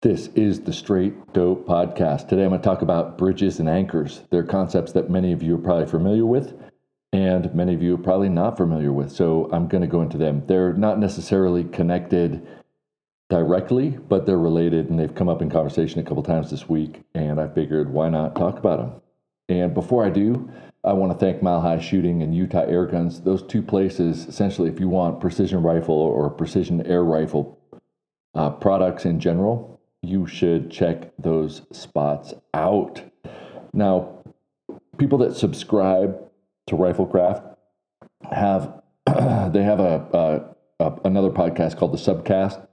This is the Straight Dope Podcast. Today I'm going to talk about bridges and anchors. They're concepts that many of you are probably familiar with, and many of you are probably not familiar with. So I'm going to go into them. They're not necessarily connected directly, but they're related, and they've come up in conversation a couple times this week. And I figured, why not talk about them? And before I do, I want to thank Mile High Shooting and Utah Air Guns. Those two places, essentially, if you want precision rifle or precision air rifle uh, products in general, you should check those spots out. Now, people that subscribe to RifleKraft have they have a, a, a, another podcast called the Subcast.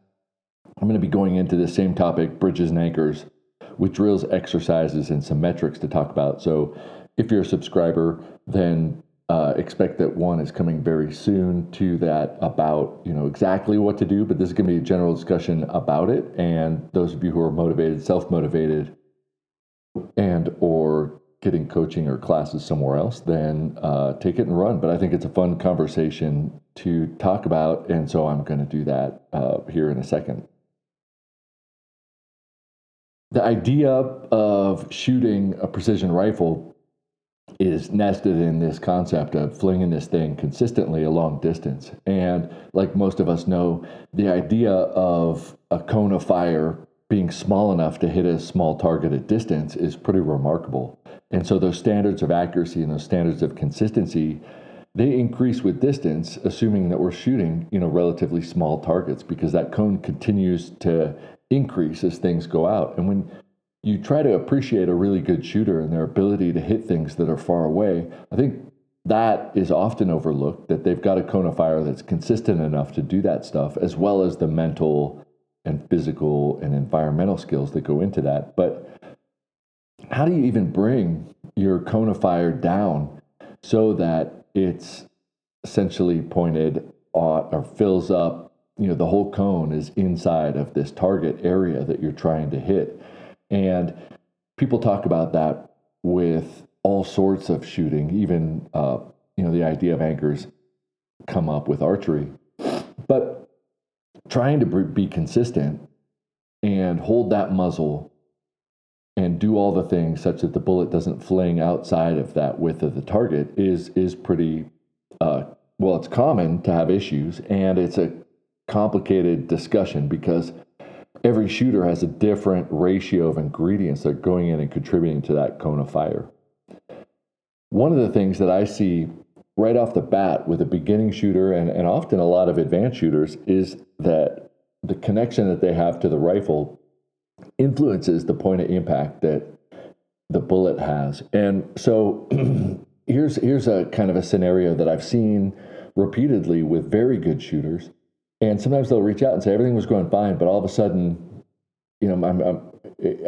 I'm going to be going into the same topic, bridges and anchors, with drills, exercises, and some metrics to talk about. So, if you're a subscriber, then uh, expect that one is coming very soon to that about you know exactly what to do but this is going to be a general discussion about it. And those of you who are motivated self-motivated and or getting coaching or classes somewhere else then uh, take it and run. But i think it's a fun conversation to talk about and so i'm going to do that uh, here in a second. The idea of shooting a precision rifle is nested in this concept of flinging this thing consistently a long distance. And like most of us know, the idea of a cone of fire being small enough to hit a small target at distance is pretty remarkable. And so those standards of accuracy and those standards of consistency, they increase with distance, assuming that we're shooting, you know, relatively small targets because that cone continues to increase as things go out. And when you try to appreciate a really good shooter and their ability to hit things that are far away. I think that is often overlooked that they've got a cone of fire that's consistent enough to do that stuff, as well as the mental and physical and environmental skills that go into that. But how do you even bring your cone of fire down so that it's essentially pointed or fills up, you know, the whole cone is inside of this target area that you're trying to hit? And people talk about that with all sorts of shooting, even, uh, you know, the idea of anchors come up with archery. But trying to be consistent and hold that muzzle and do all the things such that the bullet doesn't fling outside of that width of the target is is pretty uh, well it's common to have issues and it's a complicated discussion because every shooter has a different ratio of ingredients that are going in and contributing to that cone of fire. One of the things that I see right off the bat with a beginning shooter and, and often a lot of advanced shooters is that the connection that they have to the rifle influences the point of impact that the bullet has. And so here's here's a kind of a scenario that I've seen repeatedly with very good shooters and sometimes they'll reach out and say everything was going fine, but all of a sudden, you know, I'm, I'm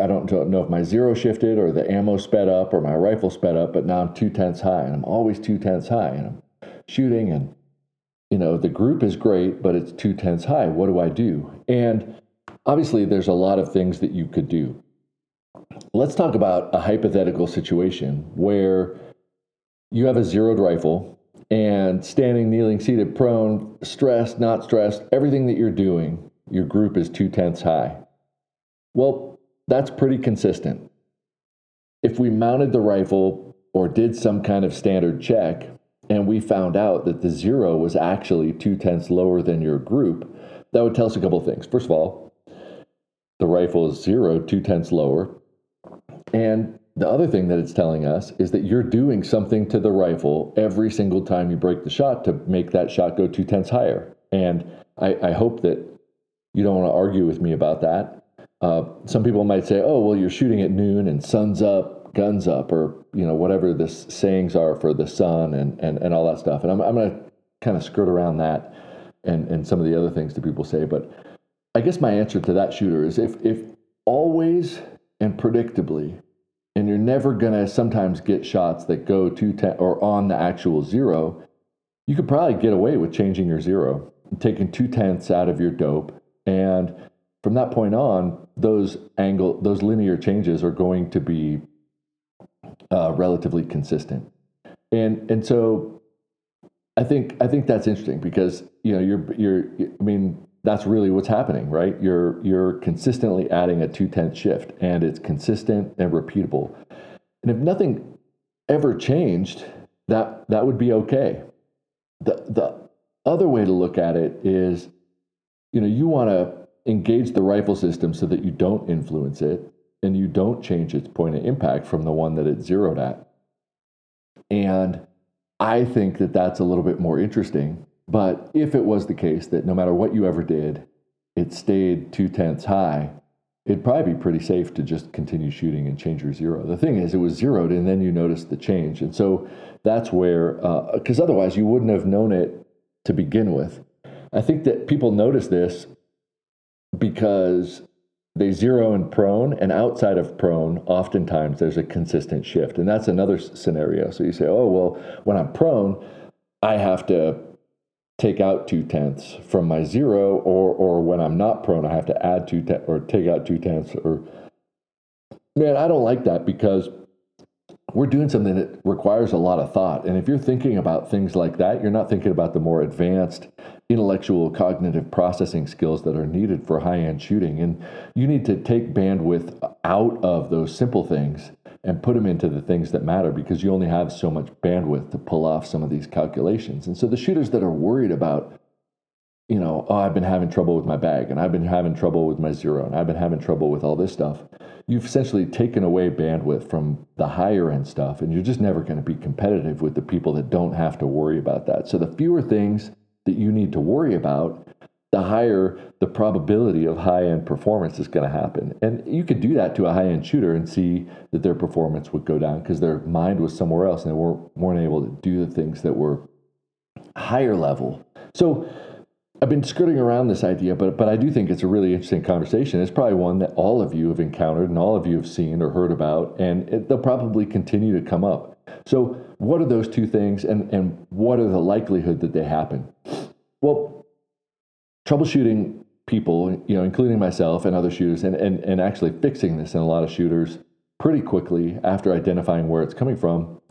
I don't know if my zero shifted or the ammo sped up or my rifle sped up, but now I'm two tenths high, and I'm always two tenths high, and I'm shooting, and you know the group is great, but it's two tenths high. What do I do? And obviously, there's a lot of things that you could do. Let's talk about a hypothetical situation where you have a zeroed rifle and standing, kneeling, seated, prone, stressed, not stressed, everything that you're doing, your group is two tenths high. Well, that's pretty consistent. If we mounted the rifle or did some kind of standard check and we found out that the zero was actually two tenths lower than your group, that would tell us a couple of things. First of all, the rifle is zero, two tenths lower. And the other thing that it's telling us is that you're doing something to the rifle every single time you break the shot to make that shot go two tenths higher. And I, I hope that you don't want to argue with me about that. Uh, some people might say, "Oh, well, you're shooting at noon and sun's up, guns up," or you know whatever the sayings are for the sun and and, and all that stuff. And I'm I'm going to kind of skirt around that and and some of the other things that people say. But I guess my answer to that shooter is if if always and predictably and you're never going to sometimes get shots that go to 10 or on the actual zero, you could probably get away with changing your zero, taking two tenths out of your dope. And from that point on, those angle, those linear changes are going to be uh, relatively consistent. And, and so I think, I think that's interesting because, you know, you're, you're, I mean, that's really what's happening, right? You're you're consistently adding a two tenth shift, and it's consistent and repeatable. And if nothing ever changed, that that would be okay. The the other way to look at it is, you know, you want to engage the rifle system so that you don't influence it and you don't change its point of impact from the one that it's zeroed at. And I think that that's a little bit more interesting. But if it was the case that no matter what you ever did, it stayed two tenths high, it'd probably be pretty safe to just continue shooting and change your zero. The thing is, it was zeroed and then you noticed the change. And so that's where, because uh, otherwise you wouldn't have known it to begin with. I think that people notice this because they zero in prone and outside of prone oftentimes there's a consistent shift and that's another scenario so you say oh well when i'm prone i have to take out two tenths from my zero or or when i'm not prone i have to add two tenths or take out two tenths or man i don't like that because we're doing something that requires a lot of thought. And if you're thinking about things like that, you're not thinking about the more advanced intellectual cognitive processing skills that are needed for high end shooting. And you need to take bandwidth out of those simple things and put them into the things that matter because you only have so much bandwidth to pull off some of these calculations. And so the shooters that are worried about you know, oh, I've been having trouble with my bag and I've been having trouble with my zero and I've been having trouble with all this stuff. You've essentially taken away bandwidth from the higher end stuff and you're just never going to be competitive with the people that don't have to worry about that. So the fewer things that you need to worry about, the higher the probability of high end performance is going to happen. And you could do that to a high end shooter and see that their performance would go down because their mind was somewhere else and they weren't, weren't able to do the things that were higher level. So I've been skirting around this idea, but but I do think it's a really interesting conversation. It's probably one that all of you have encountered and all of you have seen or heard about, and it, they'll probably continue to come up. So, what are those two things, and and what are the likelihood that they happen? Well, troubleshooting people, you know, including myself and other shooters, and and and actually fixing this in a lot of shooters pretty quickly after identifying where it's coming from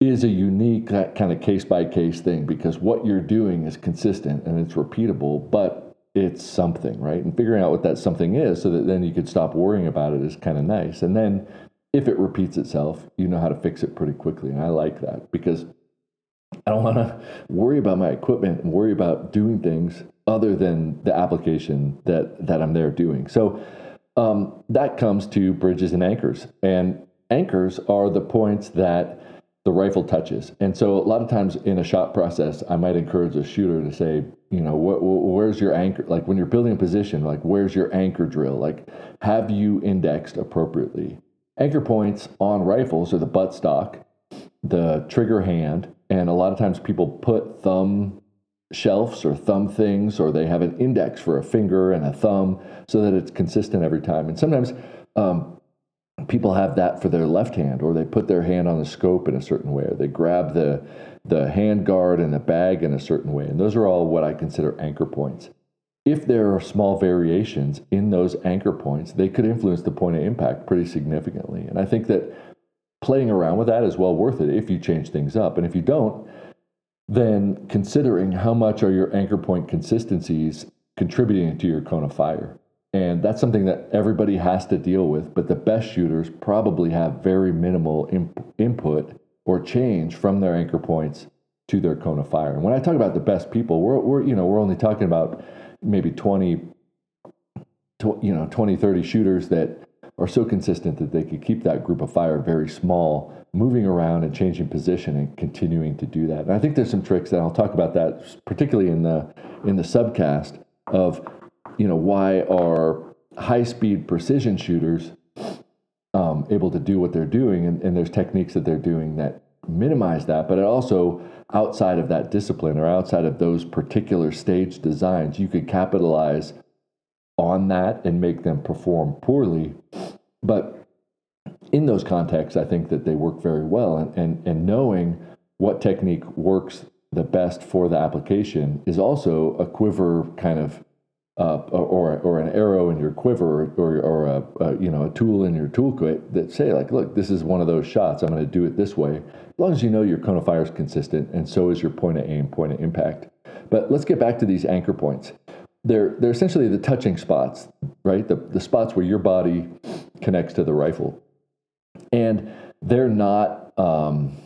is a unique uh, kind of case by case thing because what you're doing is consistent and it's repeatable, but it's something, right? And figuring out what that something is so that then you could stop worrying about it is kind of nice. And then if it repeats itself, you know how to fix it pretty quickly. And I like that because I don't want to worry about my equipment and worry about doing things other than the application that that I'm there doing. So um, that comes to bridges and anchors. And anchors are the points that the rifle touches. And so a lot of times in a shot process, I might encourage a shooter to say, you know, where's your anchor? Like when you're building a position, like where's your anchor drill? Like have you indexed appropriately? Anchor points on rifles are the buttstock, the trigger hand, and a lot of times people put thumb shelves or thumb things, or they have an index for a finger and a thumb so that it's consistent every time. And sometimes um, people have that for their left hand, or they put their hand on the scope in a certain way, or they grab the the hand guard and the bag in a certain way. And those are all what I consider anchor points. If there are small variations in those anchor points, they could influence the point of impact pretty significantly. And I think that playing around with that is well worth it if you change things up. And if you don't, then considering how much are your anchor point consistencies contributing to your cone of fire. And that's something that everybody has to deal with, but the best shooters probably have very minimal imp- input or change from their anchor points to their cone of fire. And when I talk about the best people, we're, we're you know, we're only talking about maybe 20, tw- you know, 20, 30 shooters that are so consistent that they could keep that group of fire very small, moving around and changing position and continuing to do that. And I think there's some tricks, and I'll talk about that particularly in the in the subcast of you know, why are high speed precision shooters um, able to do what they're doing? And, and there's techniques that they're doing that minimize that, but it also outside of that discipline or outside of those particular stage designs, you could capitalize on that and make them perform poorly. But in those contexts, I think that they work very well. And, and, and knowing what technique works the best for the application is also a quiver kind of uh, or or an arrow in your quiver or or a, a, you know a tool in your toolkit that say like look this is one of those shots I'm going to do it this way as long as you know your cone of fire is consistent and so is your point of aim point of impact but let's get back to these anchor points they're they're essentially the touching spots, right? The the spots where your body connects to the rifle, and they're not um,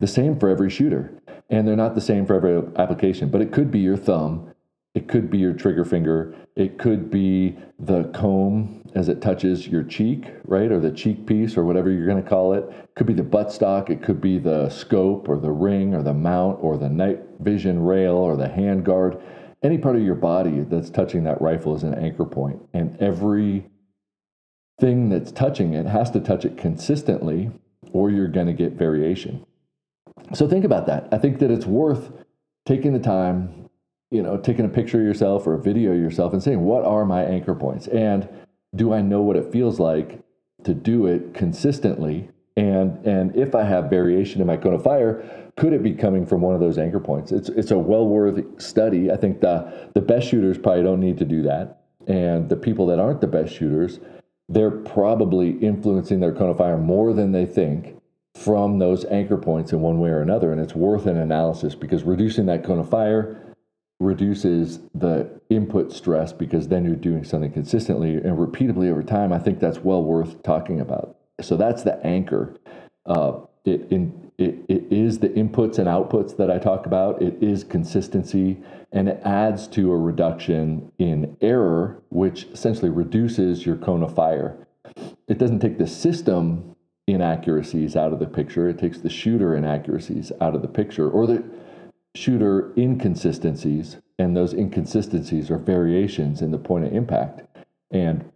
the same for every shooter, and they're not the same for every application. But it could be your thumb, it could be your trigger finger, it could be the comb as it touches your cheek, right, or the cheek piece, or whatever you're going to call it. it. Could be the buttstock, it could be the scope, or the ring, or the mount, or the night vision rail, or the hand guard any part of your body that's touching that rifle is an anchor point, and every thing that's touching it has to touch it consistently, or you're going to get variation. So think about that. I think that it's worth taking the time, you know, taking a picture of yourself or a video of yourself and saying, what are my anchor points? And do I know what it feels like to do it consistently? And and if I have variation in my cone of fire, could it be coming from one of those anchor points? It's it's a well worth study. I think the the best shooters probably don't need to do that, and the people that aren't the best shooters, they're probably influencing their cone of fire more than they think from those anchor points in one way or another, and it's worth an analysis because reducing that cone of fire reduces the input stress because then you're doing something consistently and repeatedly over time. I think that's well worth talking about. So that's the anchor. Uh, it, in, it, it is the inputs and outputs that I talk about. It is consistency, and it adds to a reduction in error, which essentially reduces your cone of fire. It doesn't take the system inaccuracies out of the picture, it takes the shooter inaccuracies out of the picture, or the shooter inconsistencies, and those inconsistencies are variations in the point of impact. And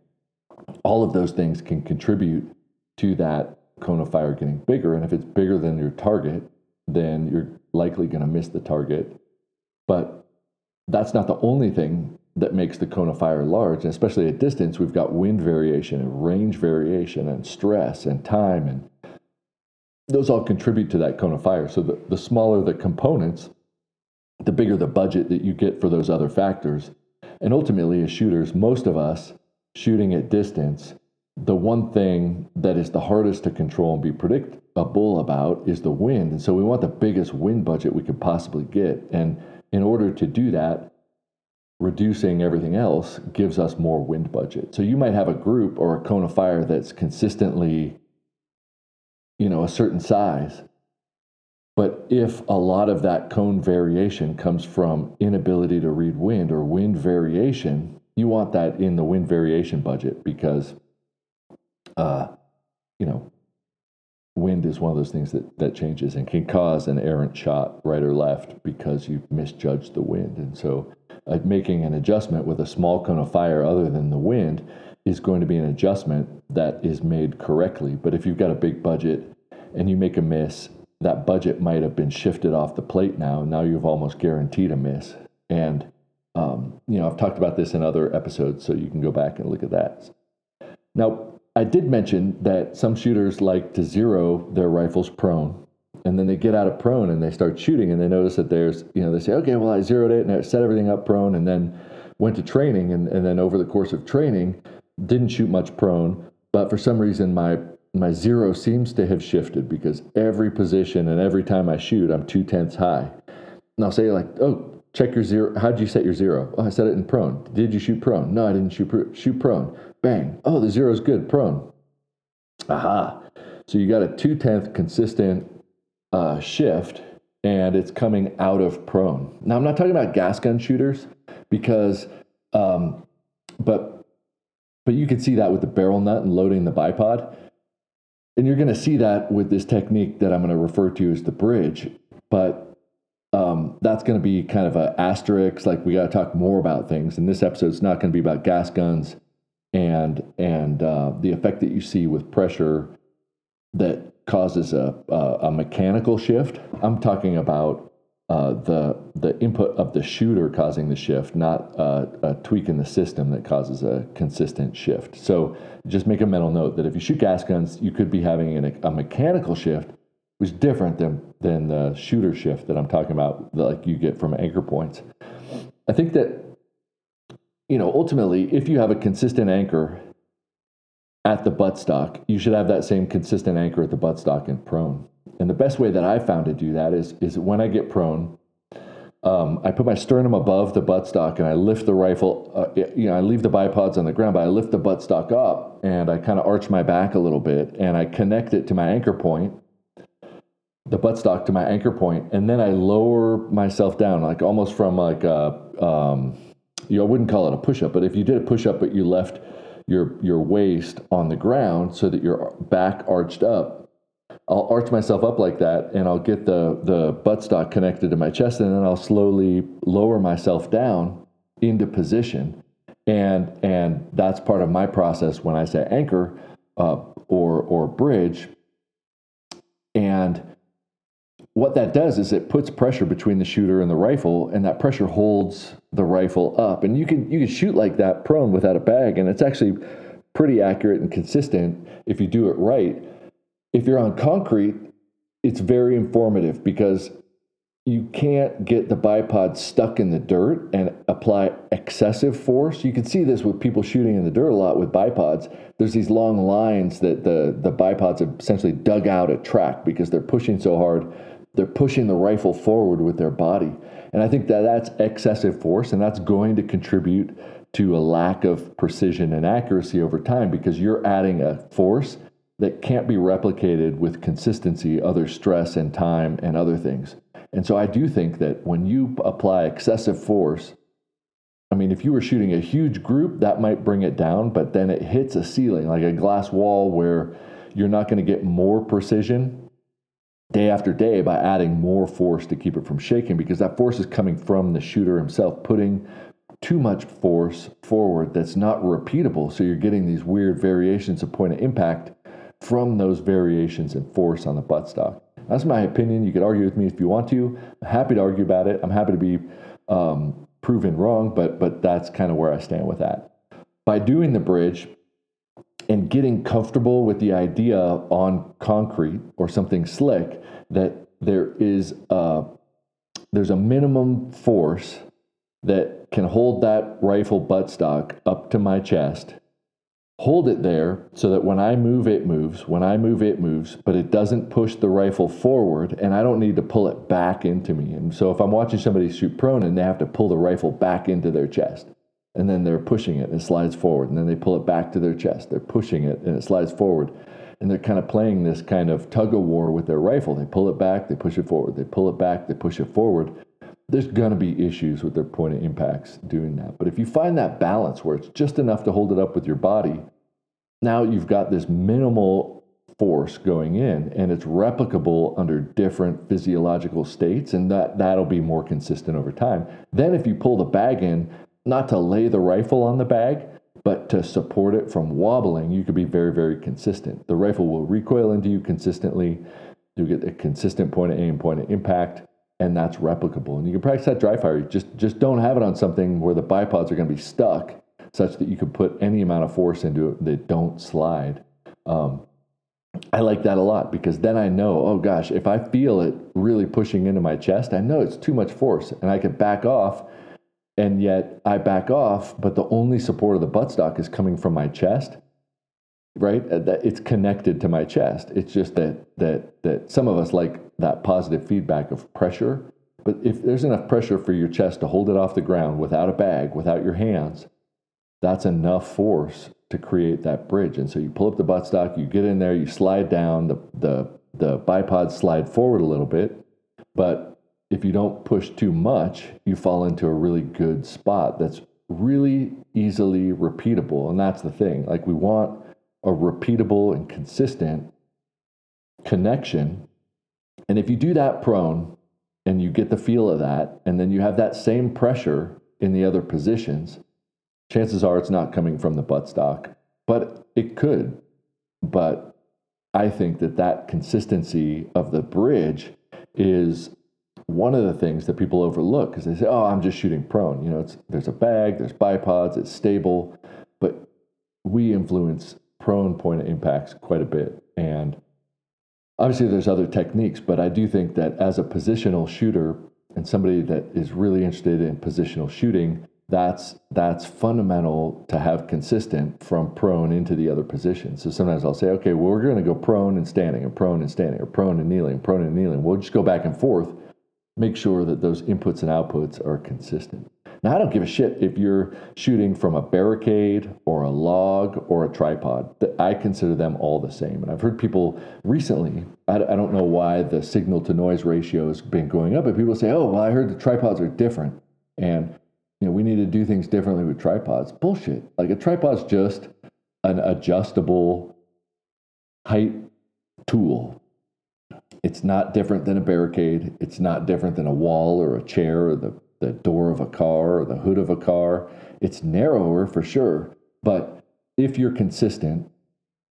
all of those things can contribute to that cone of fire getting bigger. And if it's bigger than your target, then you're likely going to miss the target. But that's not the only thing that makes the cone of fire large. And especially at distance, we've got wind variation and range variation and stress and time. And those all contribute to that cone of fire. So the, the smaller the components, the bigger the budget that you get for those other factors. And ultimately, as shooters, most of us shooting at distance the one thing that is the hardest to control and be predictable uh, about is the wind. And so we want the biggest wind budget we could possibly get. And in order to do that, reducing everything else gives us more wind budget. So you might have a group or a cone of fire that's consistently, you know, a certain size. But if a lot of that cone variation comes from inability to read wind or wind variation, you want that in the wind variation budget because uh, you know, wind is one of those things that, that changes and can cause an errant shot right or left because you've misjudged the wind. And so, uh, making an adjustment with a small cone of fire other than the wind is going to be an adjustment that is made correctly. But if you've got a big budget and you make a miss, that budget might have been shifted off the plate now. Now you've almost guaranteed a miss. And, um, you know, I've talked about this in other episodes, so you can go back and look at that. Now, I did mention that some shooters like to zero their rifles prone. And then they get out of prone and they start shooting and they notice that there's, you know, they say, okay, well, I zeroed it and I set everything up prone and then went to training. And, and then over the course of training, didn't shoot much prone. But for some reason, my my zero seems to have shifted because every position and every time I shoot, I'm two tenths high. And I'll say, like, oh, check your zero. How'd you set your zero? Oh, I set it in prone. Did you shoot prone? No, I didn't shoot, shoot prone. Bang. Oh, the zero is good. Prone. Aha. So you got a two tenth consistent uh, shift, and it's coming out of prone. Now I'm not talking about gas gun shooters because, um, but but you can see that with the barrel nut and loading the bipod, and you're going to see that with this technique that I'm going to refer to as the bridge. But um, that's going to be kind of an asterisk. Like we got to talk more about things. And this episode is not going to be about gas guns and and uh, the effect that you see with pressure that causes a, a, a mechanical shift. I'm talking about uh, the the input of the shooter causing the shift, not uh, a tweak in the system that causes a consistent shift. So just make a mental note that if you shoot gas guns, you could be having an, a mechanical shift, which is different than than the shooter shift that I'm talking about, like you get from anchor points. I think that you know, ultimately, if you have a consistent anchor at the buttstock, you should have that same consistent anchor at the buttstock and prone. And the best way that I found to do that is is when I get prone, um, I put my sternum above the buttstock and I lift the rifle. Uh, you know, I leave the bipods on the ground, but I lift the buttstock up and I kind of arch my back a little bit and I connect it to my anchor point, the buttstock to my anchor point, and then I lower myself down, like almost from like a, um, you know, I wouldn't call it a push up, but if you did a push up, but you left your your waist on the ground so that your back arched up I'll arch myself up like that and I'll get the, the buttstock connected to my chest and then I'll slowly lower myself down into position. And, and that's part of my process when I say anchor uh, or, or bridge. And what that does is it puts pressure between the shooter and the rifle, and that pressure holds the rifle up. And you can you can shoot like that prone without a bag, and it's actually pretty accurate and consistent if you do it right. If you're on concrete, it's very informative because you can't get the bipod stuck in the dirt and apply excessive force. You can see this with people shooting in the dirt a lot with bipods. There's these long lines that the, the bipods have essentially dug out a track because they're pushing so hard. They're pushing the rifle forward with their body. And I think that that's excessive force, and that's going to contribute to a lack of precision and accuracy over time because you're adding a force that can't be replicated with consistency, other stress and time and other things. And so I do think that when you apply excessive force, I mean, if you were shooting a huge group, that might bring it down, but then it hits a ceiling, like a glass wall, where you're not going to get more precision day after day by adding more force to keep it from shaking because that force is coming from the shooter himself, putting too much force forward that's not repeatable. So you're getting these weird variations of point of impact from those variations in force on the buttstock. That's my opinion. You could argue with me if you want to. I'm happy to argue about it. I'm happy to be um, proven wrong, but but that's kind of where I stand with that. By doing the bridge and getting comfortable with the idea on concrete or something slick that there is a there's a minimum force that can hold that rifle buttstock up to my chest hold it there so that when I move, it moves. When I move, it moves, but it doesn't push the rifle forward, and I don't need to pull it back into me. And so if I'm watching somebody shoot prone and they have to pull the rifle back into their chest, and then they're pushing it and it slides forward, and then they pull it back to their chest, they're pushing it and it slides forward. And they're kind of playing this kind of tug of war with their rifle. They pull it back, they push it forward. They pull it back, they push it forward there's going to be issues with their point of impacts doing that. But if you find that balance where it's just enough to hold it up with your body, now you've got this minimal force going in and it's replicable under different physiological states and that that'll be more consistent over time. Then if you pull the bag in not to lay the rifle on the bag but to support it from wobbling, you could be very very consistent. The rifle will recoil into you consistently. You get a consistent point of aim, point of impact and that's replicable. And you can practice that dry fire. Just just don't have it on something where the bipods are going to be stuck, such that you can put any amount of force into it that don't slide. Um, I like that a lot because then I know, oh gosh, if I feel it really pushing into my chest, I know it's too much force, and I can back off. And yet I back off, but the only support of the buttstock is coming from my chest right? Uh, it's connected to my chest. It's just that that that some of us like that positive feedback of pressure but if there's enough pressure for your chest to hold it off the ground without a bag without your hands that's enough force to create that bridge. And so you pull up the buttstock you get in there you slide down the the the bipods slide forward a little bit but if you don't push too much you fall into a really good spot that's really easily repeatable and that's the thing like we want a repeatable and consistent connection. And if you do that prone and you get the feel of that, and then you have that same pressure in the other positions, chances are it's not coming from the buttstock, but it could. But I think that that consistency of the bridge is one of the things that people overlook because they say, "Oh, I'm just shooting prone." You know, it's there's a bag, there's bipods, it's stable, but we influence prone point of impacts quite a bit. And obviously, there's other techniques, but I do think that as a positional shooter and somebody that is really interested in positional shooting, that's that's fundamental to have consistent from prone into the other positions. So sometimes I'll say, okay, well, we're going to go prone and standing, and prone and standing, or prone and kneeling, prone and kneeling. We'll just go back and forth, make sure that those inputs and outputs are consistent. Now, I don't give a shit if you're shooting from a barricade or a log or a tripod. I consider them all the same. And I've heard people recently, I don't know why the signal to noise ratio has been going up, but people say, oh, well, I heard the tripods are different. And you know, we need to do things differently with tripods. Bullshit. Like a tripod's just an adjustable height tool. It's not different than a barricade. It's not different than a wall or a chair or the, the door of a car or the hood of a car. It's narrower for sure. But if you're consistent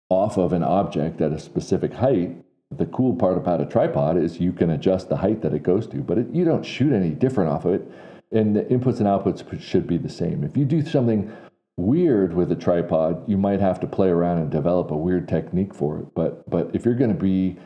off of an object at a specific height, the cool part about a tripod is you can adjust the height that it goes to, but it, you don't shoot any different off of it and the inputs and outputs should be the same. If you do something weird with a tripod, you might have to play around and develop a weird technique for it. But but if you're going to be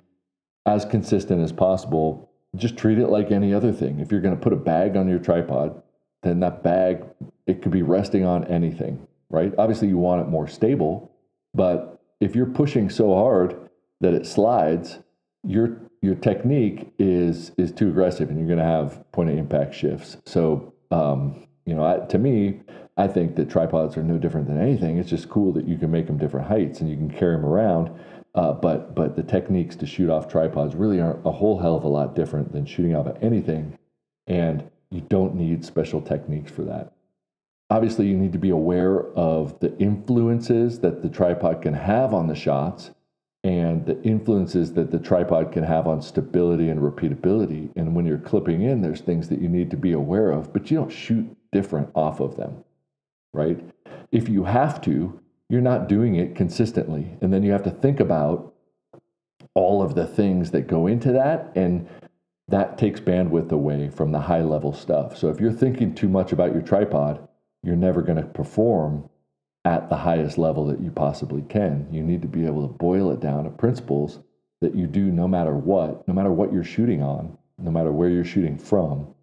as consistent as possible, just treat it like any other thing. If you're going to put a bag on your tripod, then that bag it could be resting on anything, right? Obviously you want it more stable, but if you're pushing so hard that it slides, you're your technique is is too aggressive and you're going to have point of impact shifts. So, um, you know, I, to me, I think that tripods are no different than anything. It's just cool that you can make them different heights and you can carry them around. Uh, but but the techniques to shoot off tripods really aren't a whole hell of a lot different than shooting off of anything, and you don't need special techniques for that. Obviously, you need to be aware of the influences that the tripod can have on the shots and the influences that the tripod can have on stability and repeatability. And when you're clipping in, there's things that you need to be aware of, but you don't shoot different off of them, right? If you have to, you're not doing it consistently. And then you have to think about all of the things that go into that. And that takes bandwidth away from the high level stuff. So if you're thinking too much about your tripod, you're never going to perform at the highest level that you possibly can. You need to be able to boil it down to principles that you do no matter what, no matter what you're shooting on, no matter where you're shooting from,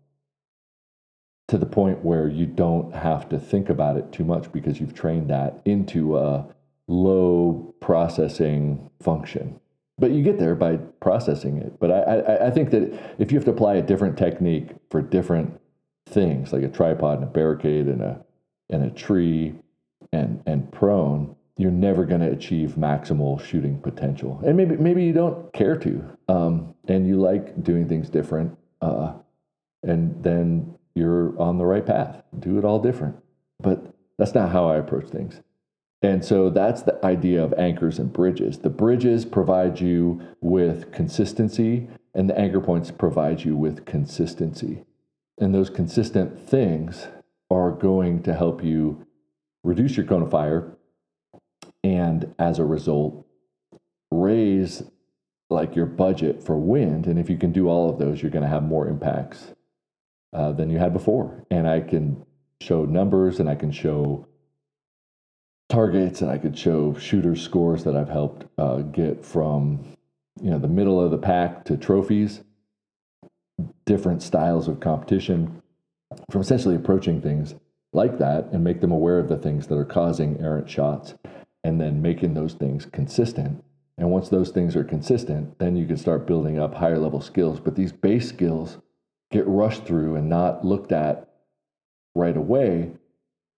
to the point where you don't have to think about it too much because you've trained that into a low processing function. But you get there by processing it. But I, I, I think that if you have to apply a different technique for different things, like a tripod and a barricade and a and a tree and and prone, you're never going to achieve maximal shooting potential. And maybe maybe you don't care to, um, and you like doing things different, uh, and then you're on the right path. Do it all different, but that's not how I approach things. And so that's the idea of anchors and bridges. The bridges provide you with consistency, and the anchor points provide you with consistency. And those consistent things are going to help you reduce your cone of fire, and as a result, raise like your budget for wind. And if you can do all of those, you're going to have more impacts uh, than you had before. And I can show numbers and I can show targets and I could show shooter scores that I've helped uh, get from you know the middle of the pack to trophies, different styles of competition, from essentially approaching things like that and make them aware of the things that are causing errant shots and then making those things consistent. And once those things are consistent, then you can start building up higher level skills. But these base skills get rushed through and not looked at right away.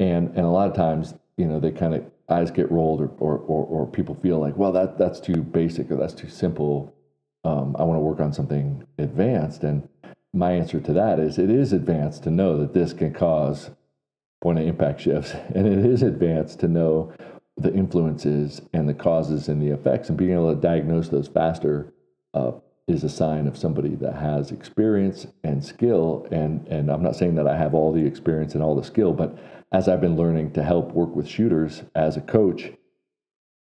And and a lot of times, you know, they kind of eyes get rolled or, or, or, or, people feel like, well, that that's too basic or that's too simple. Um, I want to work on something advanced. And my answer to that is it is advanced to know that this can cause point of impact shifts. And it is advanced to know the influences and the causes and the effects, and being able to diagnose those faster uh, is a sign of somebody that has experience and skill. And and I'm not saying that I have all the experience and all the skill, but as I've been learning to help work with shooters as a coach,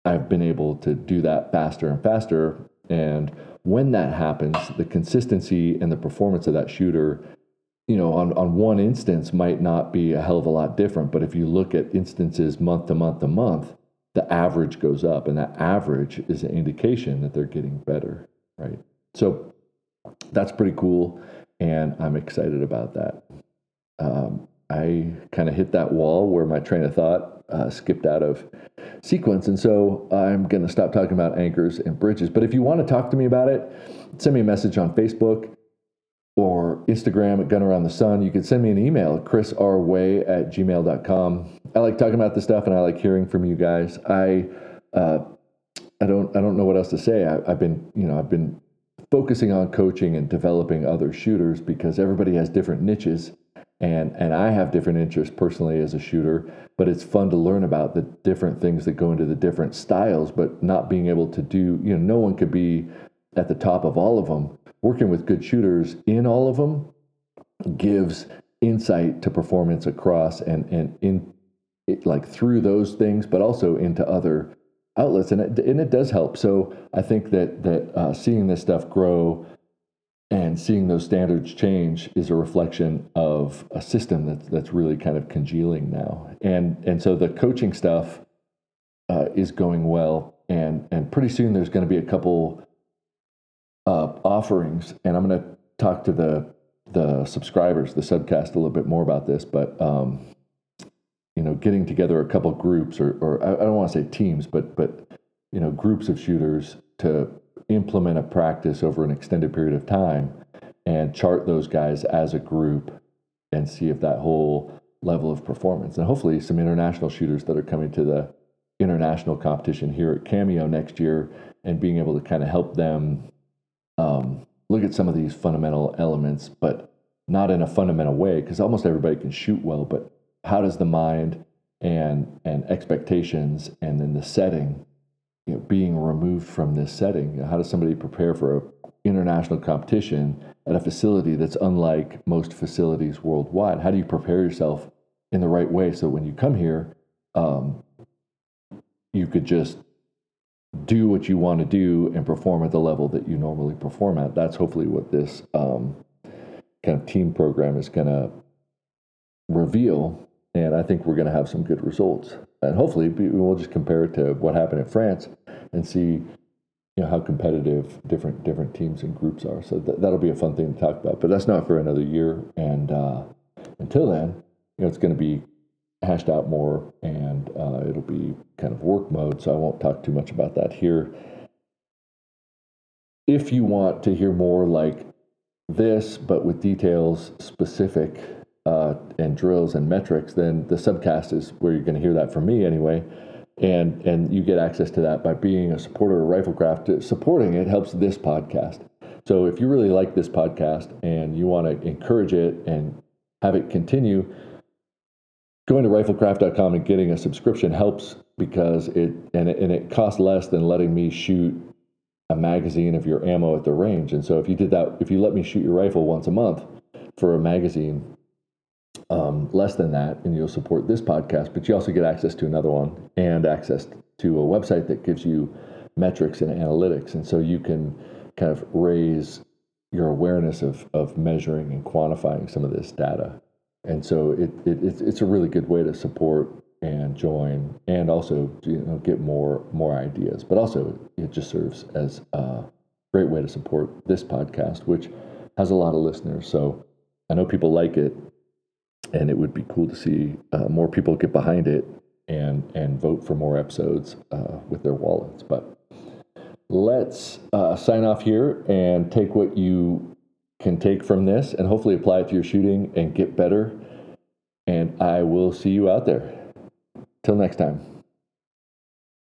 I've been able to do that faster and faster. And when that happens, the consistency and the performance of that shooter you know, on, on one instance might not be a hell of a lot different. But if you look at instances month to month to month, the average goes up, and that average is an indication that they're getting better, right? So that's pretty cool, and I'm excited about that. Um, I kind of hit that wall where my train of thought uh, skipped out of sequence, and so I'm going to stop talking about anchors and bridges. But if you want to talk to me about it, send me a message on Facebook or Instagram at Gun Around the Sun. You can send me an email at chrisrway at gmail.com. I like talking about this stuff and I like hearing from you guys. I uh, I don't I don't know what else to say. I, I've been you know I've been focusing on coaching and developing other shooters because everybody has different niches and and I have different interests personally as a shooter, but it's fun to learn about the different things that go into the different styles, but not being able to do, you know, no one could be at the top of all of them. Working with good shooters in all of them gives insight to performance across and and in it, like through those things, but also into other outlets, and it, and it does help. So I think that that uh, seeing this stuff grow and seeing those standards change is a reflection of a system that's that's really kind of congealing now. And and so the coaching stuff uh, is going well, and and pretty soon there's going to be a couple uh, offerings, and I'm going to talk to the the subscribers, the subcast, a little bit more about this, but. Um, you know, getting together a couple groups, or, or I don't want to say teams, but but you know, groups of shooters to implement a practice over an extended period of time and chart those guys as a group and see if that whole level of performance and hopefully some international shooters that are coming to the international competition here at Cameo next year and being able to kind of help them um, look at some of these fundamental elements but not in a fundamental way because almost everybody can shoot well but how does the mind and and expectations and then the setting you know, being removed from this setting. How does somebody prepare for a international competition at a facility that's unlike most facilities worldwide? How do you prepare yourself in the right way so when you come here, um, you could just do what you want to do and perform at the level that you normally perform at? That's hopefully what this um, kind of team program is going to reveal. And I think we're going to have some good results and hopefully we'll just compare it to what happened in France and see you know how competitive different different teams and groups are. So th- that'll be a fun thing to talk about. But that's not for another year. And uh, until then, you know, it's going to be hashed out more, and uh, it'll be kind of work mode. So I won't talk too much about that here. If you want to hear more like this, but with details specific uh, and drills and metrics, then the subcast is where you're going to hear that from me anyway. And and you get access to that by being a supporter of RifleKraft. Supporting it helps this podcast. So if you really like this podcast and you want to encourage it and have it continue, going to riflecraft.com and getting a subscription helps because it and it, and it costs less than letting me shoot a magazine of your ammo at the range. And so if you did that, if you let me shoot your rifle once a month for a magazine, um, less than that, and you'll support this podcast, but you also get access to another one and access to a website that gives you metrics and analytics. And so you can kind of raise your awareness of, of measuring and quantifying some of this data. And so it, it, it's, it's a really good way to support and join and also you know, get more, more ideas. But also, it just serves as a great way to support this podcast, which has a lot of listeners. So I know people like it and it would be cool to see uh, more people get behind it and and vote for more episodes uh, with their wallets. But let's uh, sign off here and take what you can take from this, and hopefully apply it to your shooting and get better. And I will see you out there. Till next time.